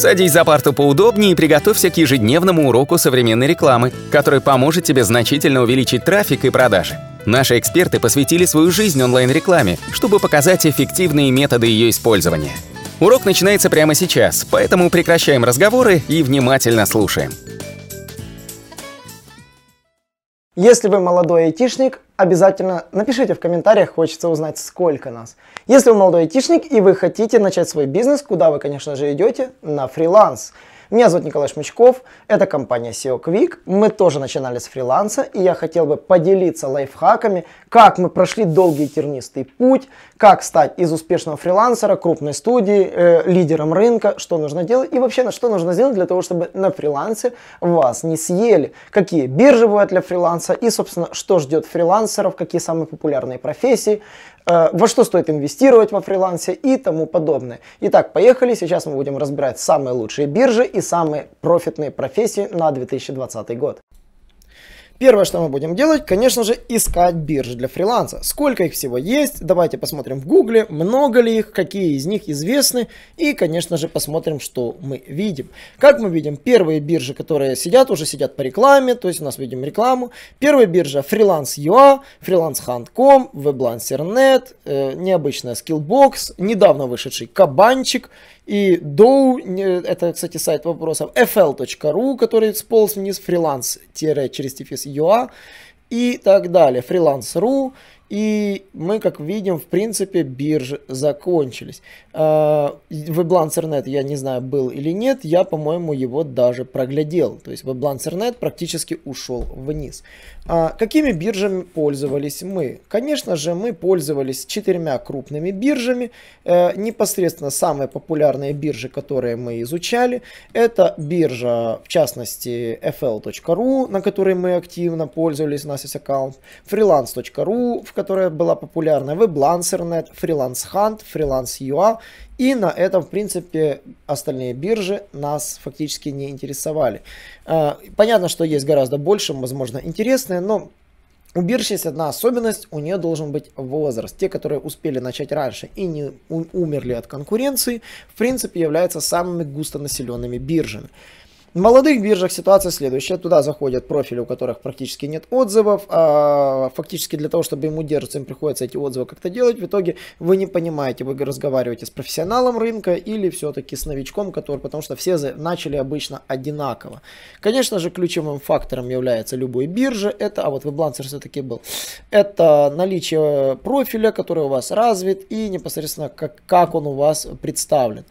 Садись за парту поудобнее и приготовься к ежедневному уроку современной рекламы, который поможет тебе значительно увеличить трафик и продажи. Наши эксперты посвятили свою жизнь онлайн-рекламе, чтобы показать эффективные методы ее использования. Урок начинается прямо сейчас, поэтому прекращаем разговоры и внимательно слушаем. Если вы молодой айтишник, обязательно напишите в комментариях, хочется узнать, сколько нас. Если вы молодой айтишник и вы хотите начать свой бизнес, куда вы, конечно же, идете? На фриланс. Меня зовут Николай Шмычков, это компания SEO Quick. Мы тоже начинали с фриланса, и я хотел бы поделиться лайфхаками, как мы прошли долгий тернистый путь, как стать из успешного фрилансера, крупной студии, э, лидером рынка, что нужно делать и вообще на что нужно сделать для того, чтобы на фрилансе вас не съели, какие биржи бывают для фриланса и, собственно, что ждет фрилансеров, какие самые популярные профессии, во что стоит инвестировать во фрилансе и тому подобное. Итак, поехали. Сейчас мы будем разбирать самые лучшие биржи и самые профитные профессии на 2020 год. Первое, что мы будем делать, конечно же, искать биржи для фриланса. Сколько их всего есть, давайте посмотрим в гугле, много ли их, какие из них известны и, конечно же, посмотрим, что мы видим. Как мы видим, первые биржи, которые сидят, уже сидят по рекламе, то есть у нас видим рекламу. Первая биржа Freelance.ua, FreelanceHunt.com, WebLancer.net, э, необычная Skillbox, недавно вышедший Кабанчик, и Dow, это, кстати, сайт вопросов, fl.ru, который сполз вниз, фриланс-через TFS.ua и так далее. Freelance.ru и мы, как видим, в принципе, биржи закончились. WebLancer.net, я не знаю, был или нет, я, по-моему, его даже проглядел. То есть WebLancer.net практически ушел вниз. А какими биржами пользовались мы? Конечно же, мы пользовались четырьмя крупными биржами. Э, непосредственно самые популярные биржи, которые мы изучали, это биржа, в частности, fl.ru, на которой мы активно пользовались, у нас есть аккаунт, freelance.ru, в которая была популярна, WebLancer.net, Freelance Hunt, Freelance.ua. И на этом, в принципе, остальные биржи нас фактически не интересовали. А, понятно, что есть гораздо больше, возможно, интересные, но у бирж есть одна особенность, у нее должен быть возраст. Те, которые успели начать раньше и не умерли от конкуренции, в принципе, являются самыми густонаселенными биржами. В молодых биржах ситуация следующая. Туда заходят профили, у которых практически нет отзывов. А фактически для того, чтобы ему удерживаться, им приходится эти отзывы как-то делать. В итоге вы не понимаете, вы разговариваете с профессионалом рынка или все-таки с новичком, который, потому что все начали обычно одинаково. Конечно же, ключевым фактором является любой биржи. Это, а вот WebLancer все-таки был. Это наличие профиля, который у вас развит и непосредственно как, как он у вас представлен.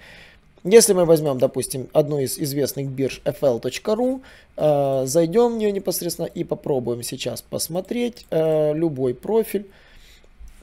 Если мы возьмем, допустим, одну из известных бирж fl.ru, э, зайдем в нее непосредственно и попробуем сейчас посмотреть э, любой профиль.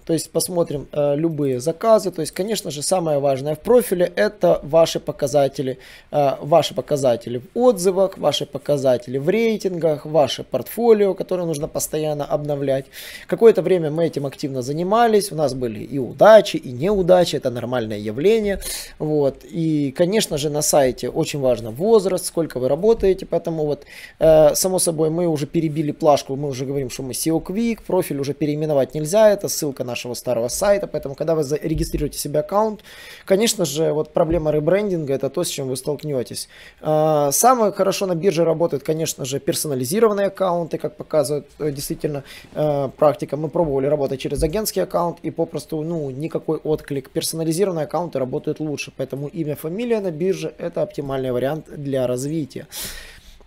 То есть посмотрим э, любые заказы. То есть, конечно же, самое важное в профиле это ваши показатели, э, ваши показатели в отзывах, ваши показатели в рейтингах, ваше портфолио, которое нужно постоянно обновлять. Какое-то время мы этим активно занимались. У нас были и удачи, и неудачи. Это нормальное явление. Вот. И, конечно же, на сайте очень важно возраст, сколько вы работаете. Поэтому вот, э, само собой, мы уже перебили плашку. Мы уже говорим, что мы SEO Quick. Профиль уже переименовать нельзя. Это ссылка на нашего старого сайта, поэтому когда вы регистрируете себе аккаунт, конечно же, вот проблема ребрендинга это то, с чем вы столкнетесь. А, самое хорошо на бирже работают, конечно же, персонализированные аккаунты, как показывает э, действительно э, практика. Мы пробовали работать через агентский аккаунт и попросту, ну, никакой отклик. Персонализированные аккаунты работают лучше, поэтому имя, фамилия на бирже это оптимальный вариант для развития.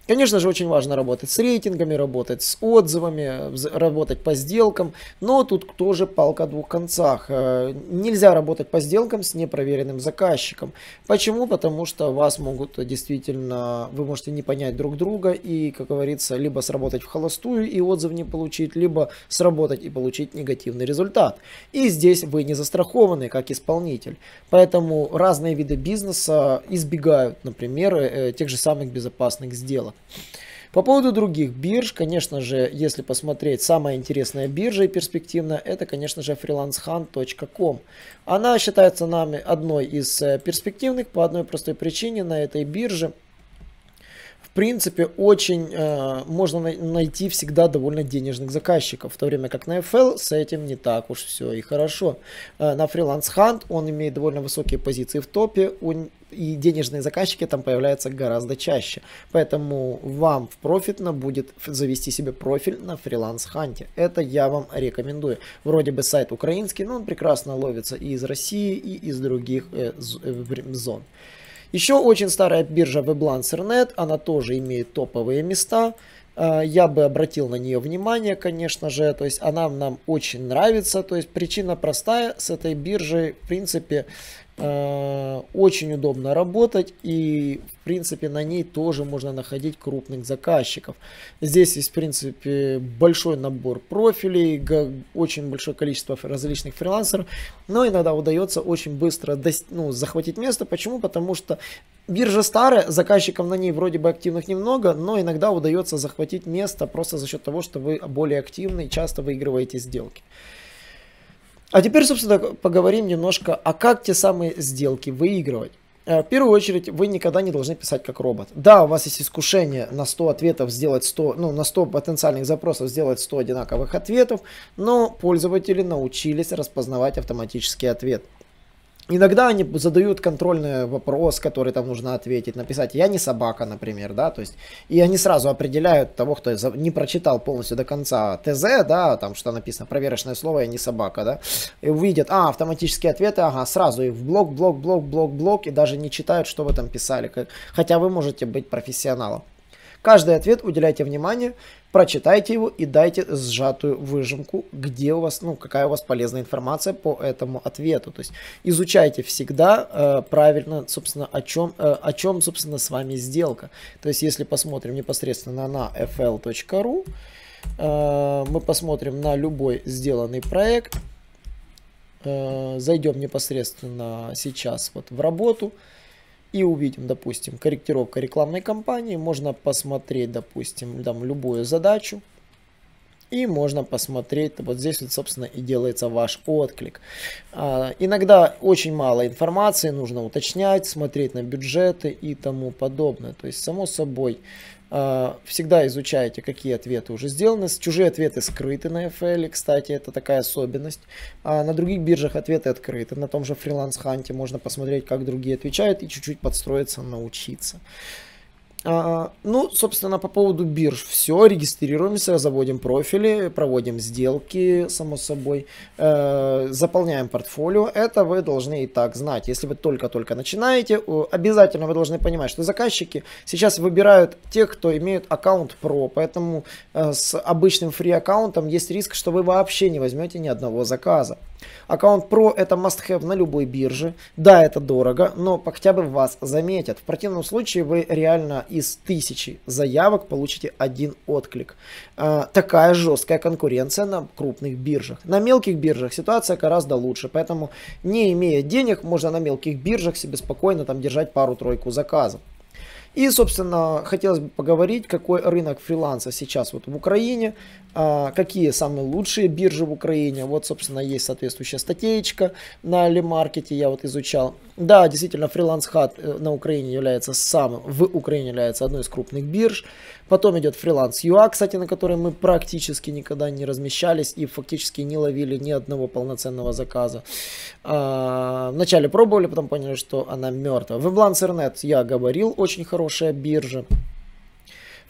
Конечно же, очень важно работать с рейтингами, работать с отзывами, работать по сделкам, но тут тоже палка о двух концах. Э, нельзя работать по сделкам с непроверенным заказчиком. Почему? Потому что вас могут действительно, вы можете не понять друг друга и, как говорится, либо сработать в холостую и отзыв не получить, либо сработать и получить негативный результат. И здесь вы не застрахованы как исполнитель. Поэтому разные виды бизнеса избегают, например, э, тех же самых безопасных сделок. По поводу других бирж, конечно же, если посмотреть, самая интересная биржа и перспективная, это, конечно же, freelancehunt.com. Она считается нами одной из э, перспективных по одной простой причине на этой бирже – в принципе, очень э, можно найти всегда довольно денежных заказчиков, в то время как на FL с этим не так уж все и хорошо. Э, на Freelance Hunt он имеет довольно высокие позиции в топе, он и денежные заказчики там появляются гораздо чаще. Поэтому вам в профитно будет завести себе профиль на фриланс-ханте. Это я вам рекомендую. Вроде бы сайт украинский, но он прекрасно ловится и из России, и из других э, э зон. Еще очень старая биржа WebLancer.net, она тоже имеет топовые места. Э, я бы обратил на нее внимание, конечно же, то есть она нам очень нравится, то есть причина простая, с этой биржей, в принципе, очень удобно работать и в принципе на ней тоже можно находить крупных заказчиков. Здесь есть в принципе большой набор профилей, очень большое количество различных фрилансеров, но иногда удается очень быстро ну, захватить место. Почему? Потому что биржа старая, заказчиков на ней вроде бы активных немного, но иногда удается захватить место просто за счет того, что вы более активны и часто выигрываете сделки. А теперь, собственно, поговорим немножко, а как те самые сделки выигрывать. Э, в первую очередь, вы никогда не должны писать как робот. Да, у вас есть искушение на 100 ответов сделать 100, ну, на 100 потенциальных запросов сделать 100 одинаковых ответов, но пользователи научились распознавать автоматический ответ. Иногда они задают контрольный вопрос, который там нужно ответить, написать «я не собака», например, да, то есть, и они сразу определяют того, кто не прочитал полностью до конца ТЗ, да, там что написано, проверочное слово «я не собака», да, и увидят, а, автоматические ответы, ага, сразу их в блок, блок, блок, блок, блок, и даже не читают, что вы там писали, хотя вы можете быть профессионалом. Каждый ответ уделяйте внимание, прочитайте его и дайте сжатую выжимку, где у вас, ну, какая у вас полезная информация по этому ответу. То есть изучайте всегда э, правильно, собственно, о чем, э, о чем, собственно, с вами сделка. То есть если посмотрим непосредственно на fl.ru, э, мы посмотрим на любой сделанный проект, э, зайдем непосредственно сейчас вот в работу, и увидим, допустим, корректировка рекламной кампании, можно посмотреть, допустим, там любую задачу, и можно посмотреть, вот здесь вот, собственно, и делается ваш отклик. А, иногда очень мало информации, нужно уточнять, смотреть на бюджеты и тому подобное. То есть, само собой, всегда изучайте, какие ответы уже сделаны. Чужие ответы скрыты на FL, кстати, это такая особенность. А на других биржах ответы открыты. На том же фриланс-ханте можно посмотреть, как другие отвечают и чуть-чуть подстроиться, научиться. А, ну, собственно, по поводу бирж все. Регистрируемся, заводим профили, проводим сделки, само собой, э, заполняем портфолио. Это вы должны и так знать. Если вы только-только начинаете, обязательно вы должны понимать, что заказчики сейчас выбирают тех, кто имеют аккаунт Pro. Поэтому э, с обычным фри аккаунтом есть риск, что вы вообще не возьмете ни одного заказа. Аккаунт Pro это must-have на любой бирже. Да, это дорого, но хотя бы вас заметят. В противном случае вы реально из тысячи заявок получите один отклик. А, такая жесткая конкуренция на крупных биржах. На мелких биржах ситуация гораздо лучше, поэтому не имея денег, можно на мелких биржах себе спокойно там держать пару-тройку заказов. И, собственно, хотелось бы поговорить, какой рынок фриланса сейчас вот в Украине, а, какие самые лучшие биржи в Украине. Вот, собственно, есть соответствующая статейка на Лемаркете, я вот изучал. Да, действительно, фриланс хат э, на Украине является самым, в Украине является одной из крупных бирж. Потом идет фриланс ЮА, кстати, на которой мы практически никогда не размещались и фактически не ловили ни одного полноценного заказа. А, вначале пробовали, потом поняли, что она мертва. Weblancer.net я говорил, очень хорошая биржа.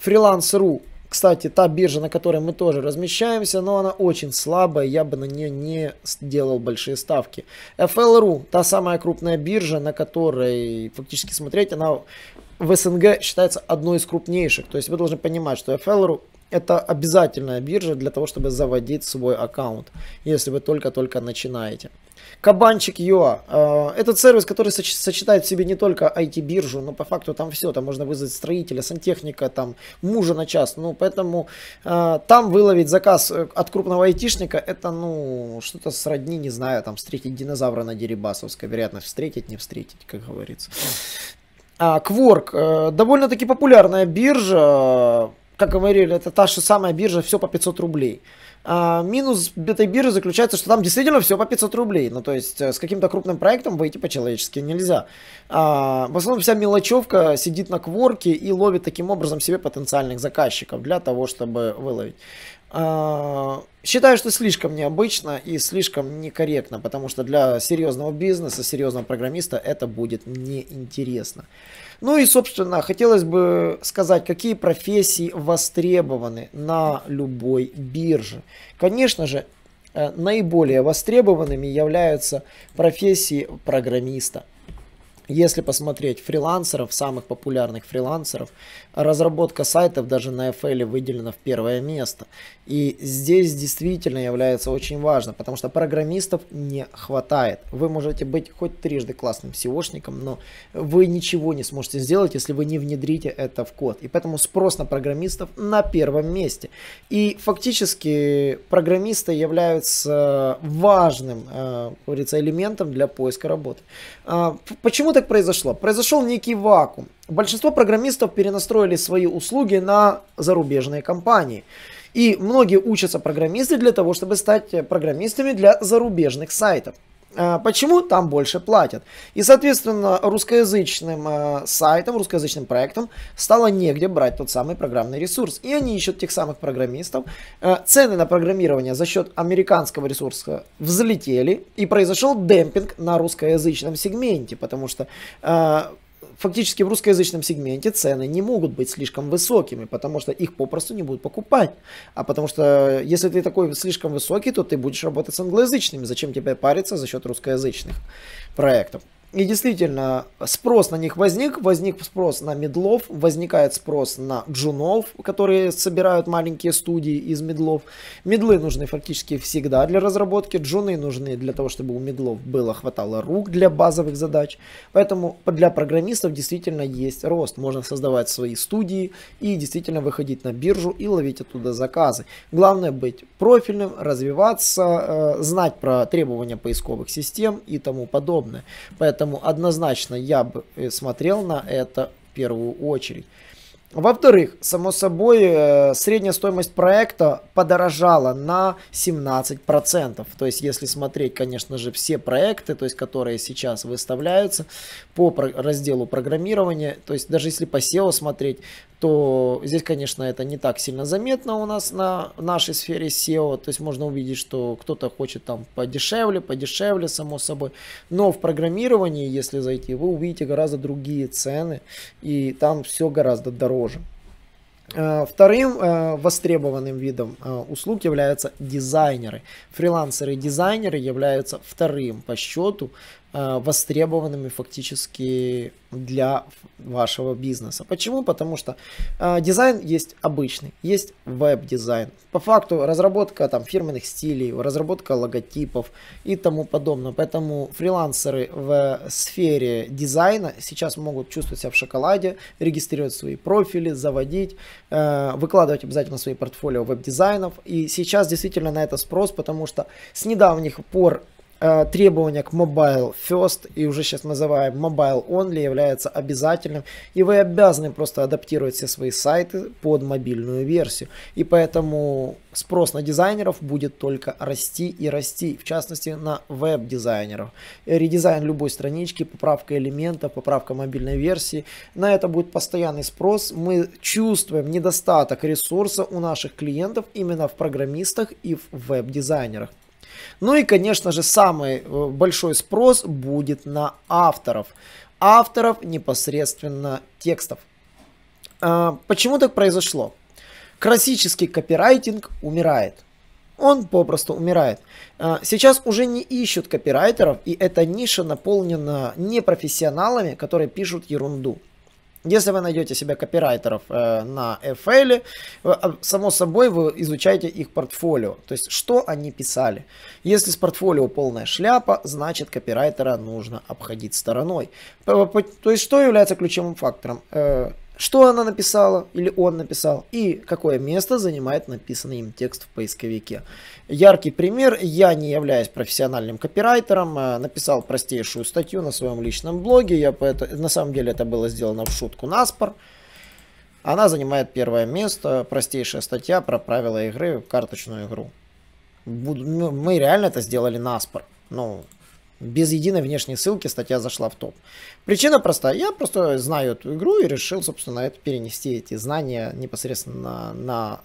Freelance.ru кстати, та биржа, на которой мы тоже размещаемся, но она очень слабая, я бы на нее не сделал большие ставки. FL.ru, та самая крупная биржа, на которой фактически смотреть, она в СНГ считается одной из крупнейших. То есть вы должны понимать, что FL.ru это обязательная биржа для того, чтобы заводить свой аккаунт, если вы только-только начинаете. Кабанчик Юа. Э, этот сервис, который сочетает в себе не только IT-биржу, но по факту там все. Там можно вызвать строителя, сантехника, там мужа на час. Ну, поэтому э, там выловить заказ э, от крупного айтишника, это, ну, что-то сродни, не знаю, там встретить динозавра на Дерибасовской. Вероятно, встретить, не встретить, как говорится. А. Довольно-таки популярная биржа. Как говорили, это та же самая биржа, все по 500 рублей. А, минус этой биржи заключается, что там действительно все по 500 рублей. Ну, то есть э, с каким-то крупным проектом выйти по-человечески нельзя. А, в основном вся мелочевка сидит на кворке и ловит таким образом себе потенциальных заказчиков для того, чтобы выловить. А, считаю, что слишком необычно и слишком некорректно, потому что для серьезного бизнеса, серьезного программиста это будет неинтересно. Ну и, собственно, хотелось бы сказать, какие профессии востребованы на любой бирже. Конечно же, э, наиболее востребованными являются профессии программиста. Если посмотреть фрилансеров, самых популярных фрилансеров, разработка сайтов даже на FL выделена в первое место. И здесь действительно является очень важно, потому что программистов не хватает. Вы можете быть хоть трижды классным SEOшником, но вы ничего не сможете сделать, если вы не внедрите это в код. И поэтому спрос на программистов на первом месте. И фактически программисты являются важным, э, говорится, элементом для поиска работы. А, почему так произошло? Произошел некий вакуум. Большинство программистов перенастроили свои услуги на зарубежные компании. И многие учатся программисты для того, чтобы стать программистами для зарубежных сайтов. А, почему там больше платят? И, соответственно, русскоязычным э, сайтам, русскоязычным проектам стало негде брать тот самый программный ресурс. И они ищут тех самых программистов. Э, цены на программирование за счет американского ресурса взлетели, и произошел демпинг на русскоязычном сегменте, потому что фактически в русскоязычном сегменте цены не могут быть слишком высокими, потому что их попросту не будут покупать. А потому что если ты такой слишком высокий, то ты будешь работать с англоязычными. Зачем тебе париться за счет русскоязычных проектов? И действительно, спрос на них возник, возник спрос на медлов, возникает спрос на джунов, которые собирают маленькие студии из медлов. Медлы нужны фактически всегда для разработки, джуны нужны для того, чтобы у медлов было хватало рук для базовых задач. Поэтому для программистов действительно есть рост. Можно создавать свои студии и действительно выходить на биржу и ловить оттуда заказы. Главное быть профильным, развиваться, э, знать про требования поисковых систем и тому подобное. Поэтому Поэтому однозначно я бы э, смотрел на это в первую очередь. Во-вторых, само собой, э, средняя стоимость проекта подорожала на 17%. То есть, если смотреть, конечно же, все проекты, то есть, которые сейчас выставляются по разделу программирования, то есть, даже если по SEO смотреть, то здесь, конечно, это не так сильно заметно у нас на нашей сфере SEO. То есть можно увидеть, что кто-то хочет там подешевле, подешевле, само собой. Но в программировании, если зайти, вы увидите гораздо другие цены, и там все гораздо дороже. Э, вторым э, востребованным видом э, услуг являются дизайнеры. Фрилансеры-дизайнеры являются вторым по счету востребованными фактически для вашего бизнеса. Почему? Потому что э, дизайн есть обычный, есть веб-дизайн. По факту разработка там фирменных стилей, разработка логотипов и тому подобное. Поэтому фрилансеры в сфере дизайна сейчас могут чувствовать себя в шоколаде, регистрировать свои профили, заводить, э, выкладывать обязательно свои портфолио веб-дизайнов. И сейчас действительно на это спрос, потому что с недавних пор Э, требования к Mobile First и уже сейчас называем Mobile Only является обязательным. И вы обязаны просто адаптировать все свои сайты под мобильную версию. И поэтому спрос на дизайнеров будет только расти и расти. В частности на веб-дизайнеров. Редизайн любой странички, поправка элементов, поправка мобильной версии. На это будет постоянный спрос. Мы чувствуем недостаток ресурса у наших клиентов именно в программистах и в веб-дизайнерах. Ну и, конечно же, самый э, большой спрос будет на авторов. Авторов непосредственно текстов. А, почему так произошло? Классический копирайтинг умирает. Он попросту умирает. А, сейчас уже не ищут копирайтеров, и эта ниша наполнена непрофессионалами, которые пишут ерунду. Если вы найдете себе копирайтеров э, на FL, э, само собой вы изучаете их портфолио, то есть что они писали. Если с портфолио полная шляпа, значит копирайтера нужно обходить стороной. То есть что является ключевым фактором? Э, что она написала или он написал и какое место занимает написанный им текст в поисковике. Яркий пример, я не являюсь профессиональным копирайтером, э, написал простейшую статью на своем личном блоге, я поэтому, на самом деле это было сделано в шутку наспор. Она занимает первое место, простейшая статья про правила игры в карточную игру. Ну, мы реально это сделали наспор. Ну, без единой внешней ссылки статья зашла в топ. Причина простая. Я просто знаю эту игру и решил, собственно, это перенести эти знания непосредственно на,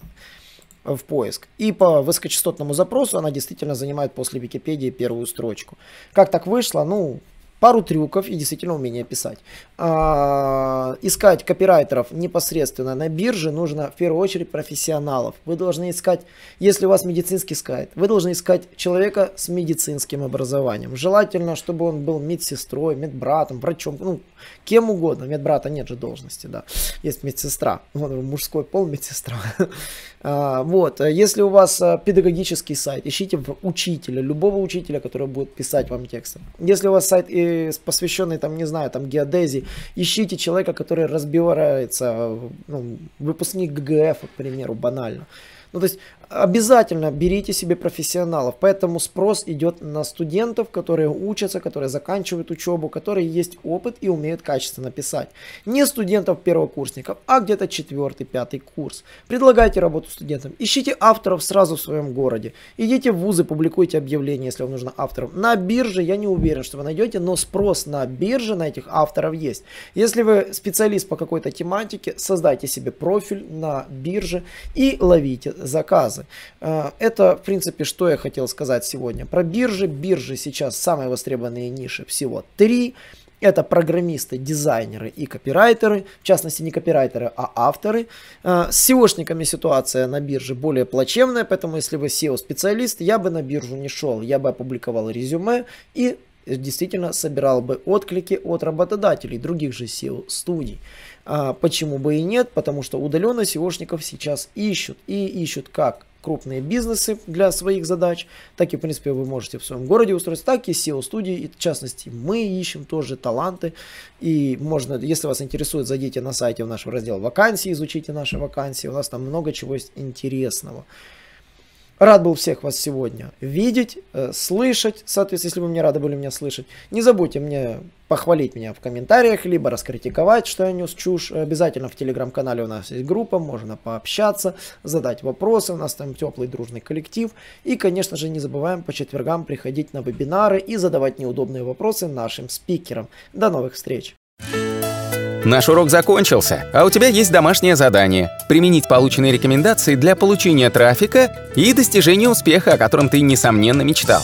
на в поиск. И по высокочастотному запросу она действительно занимает после Википедии первую строчку. Как так вышло? Ну, пару трюков и действительно умение писать. А, искать копирайтеров непосредственно на бирже нужно в первую очередь профессионалов. Вы должны искать, если у вас медицинский сайт, вы должны искать человека с медицинским образованием. Желательно, чтобы он был медсестрой, медбратом, врачом, ну, кем угодно. Медбрата нет же должности, да. Есть медсестра. Вот мужской пол медсестра. А, вот. Если у вас а, педагогический сайт, ищите учителя, любого учителя, который будет писать вам тексты. Если у вас сайт посвященный, там, не знаю, там, геодезии, ищите человека, который разбирается, ну, выпускник ГГФ, к примеру, банально. Ну, то есть обязательно берите себе профессионалов. Поэтому спрос идет на студентов, которые учатся, которые заканчивают учебу, которые есть опыт и умеют качественно писать. Не студентов первокурсников, а где-то четвертый, пятый курс. Предлагайте работу студентам. Ищите авторов сразу в своем городе. Идите в вузы, публикуйте объявления, если вам нужно авторов. На бирже я не уверен, что вы найдете, но спрос на бирже на этих авторов есть. Если вы специалист по какой-то тематике, создайте себе профиль на бирже и ловите заказы. Э, это, в принципе, что я хотел сказать сегодня. Про биржи. Биржи сейчас самые востребованные ниши всего три. Это программисты, дизайнеры и копирайтеры, в частности не копирайтеры, а авторы. Э, с SEOшниками ситуация на бирже более плачевная, поэтому если вы SEO-специалист, я бы на биржу не шел, я бы опубликовал резюме и действительно собирал бы отклики от работодателей, других же SEO-студий. А почему бы и нет? Потому что удаленно SEOшников сейчас ищут. И ищут как крупные бизнесы для своих задач, так и, в принципе, вы можете в своем городе устроиться, так и SEO-студии, и в частности, мы ищем тоже таланты, и можно, если вас интересует, зайдите на сайте в наш раздел вакансии, изучите наши вакансии, у нас там много чего есть интересного. Рад был всех вас сегодня видеть, э, слышать, соответственно, если вы мне рады были меня слышать. Не забудьте мне похвалить меня в комментариях, либо раскритиковать, что я нес чушь. Обязательно в телеграм-канале у нас есть группа, можно пообщаться, задать вопросы, у нас там теплый дружный коллектив. И, конечно же, не забываем по четвергам приходить на вебинары и задавать неудобные вопросы нашим спикерам. До новых встреч! Наш урок закончился, а у тебя есть домашнее задание – применить полученные рекомендации для получения трафика и достижения успеха, о котором ты, несомненно, мечтал.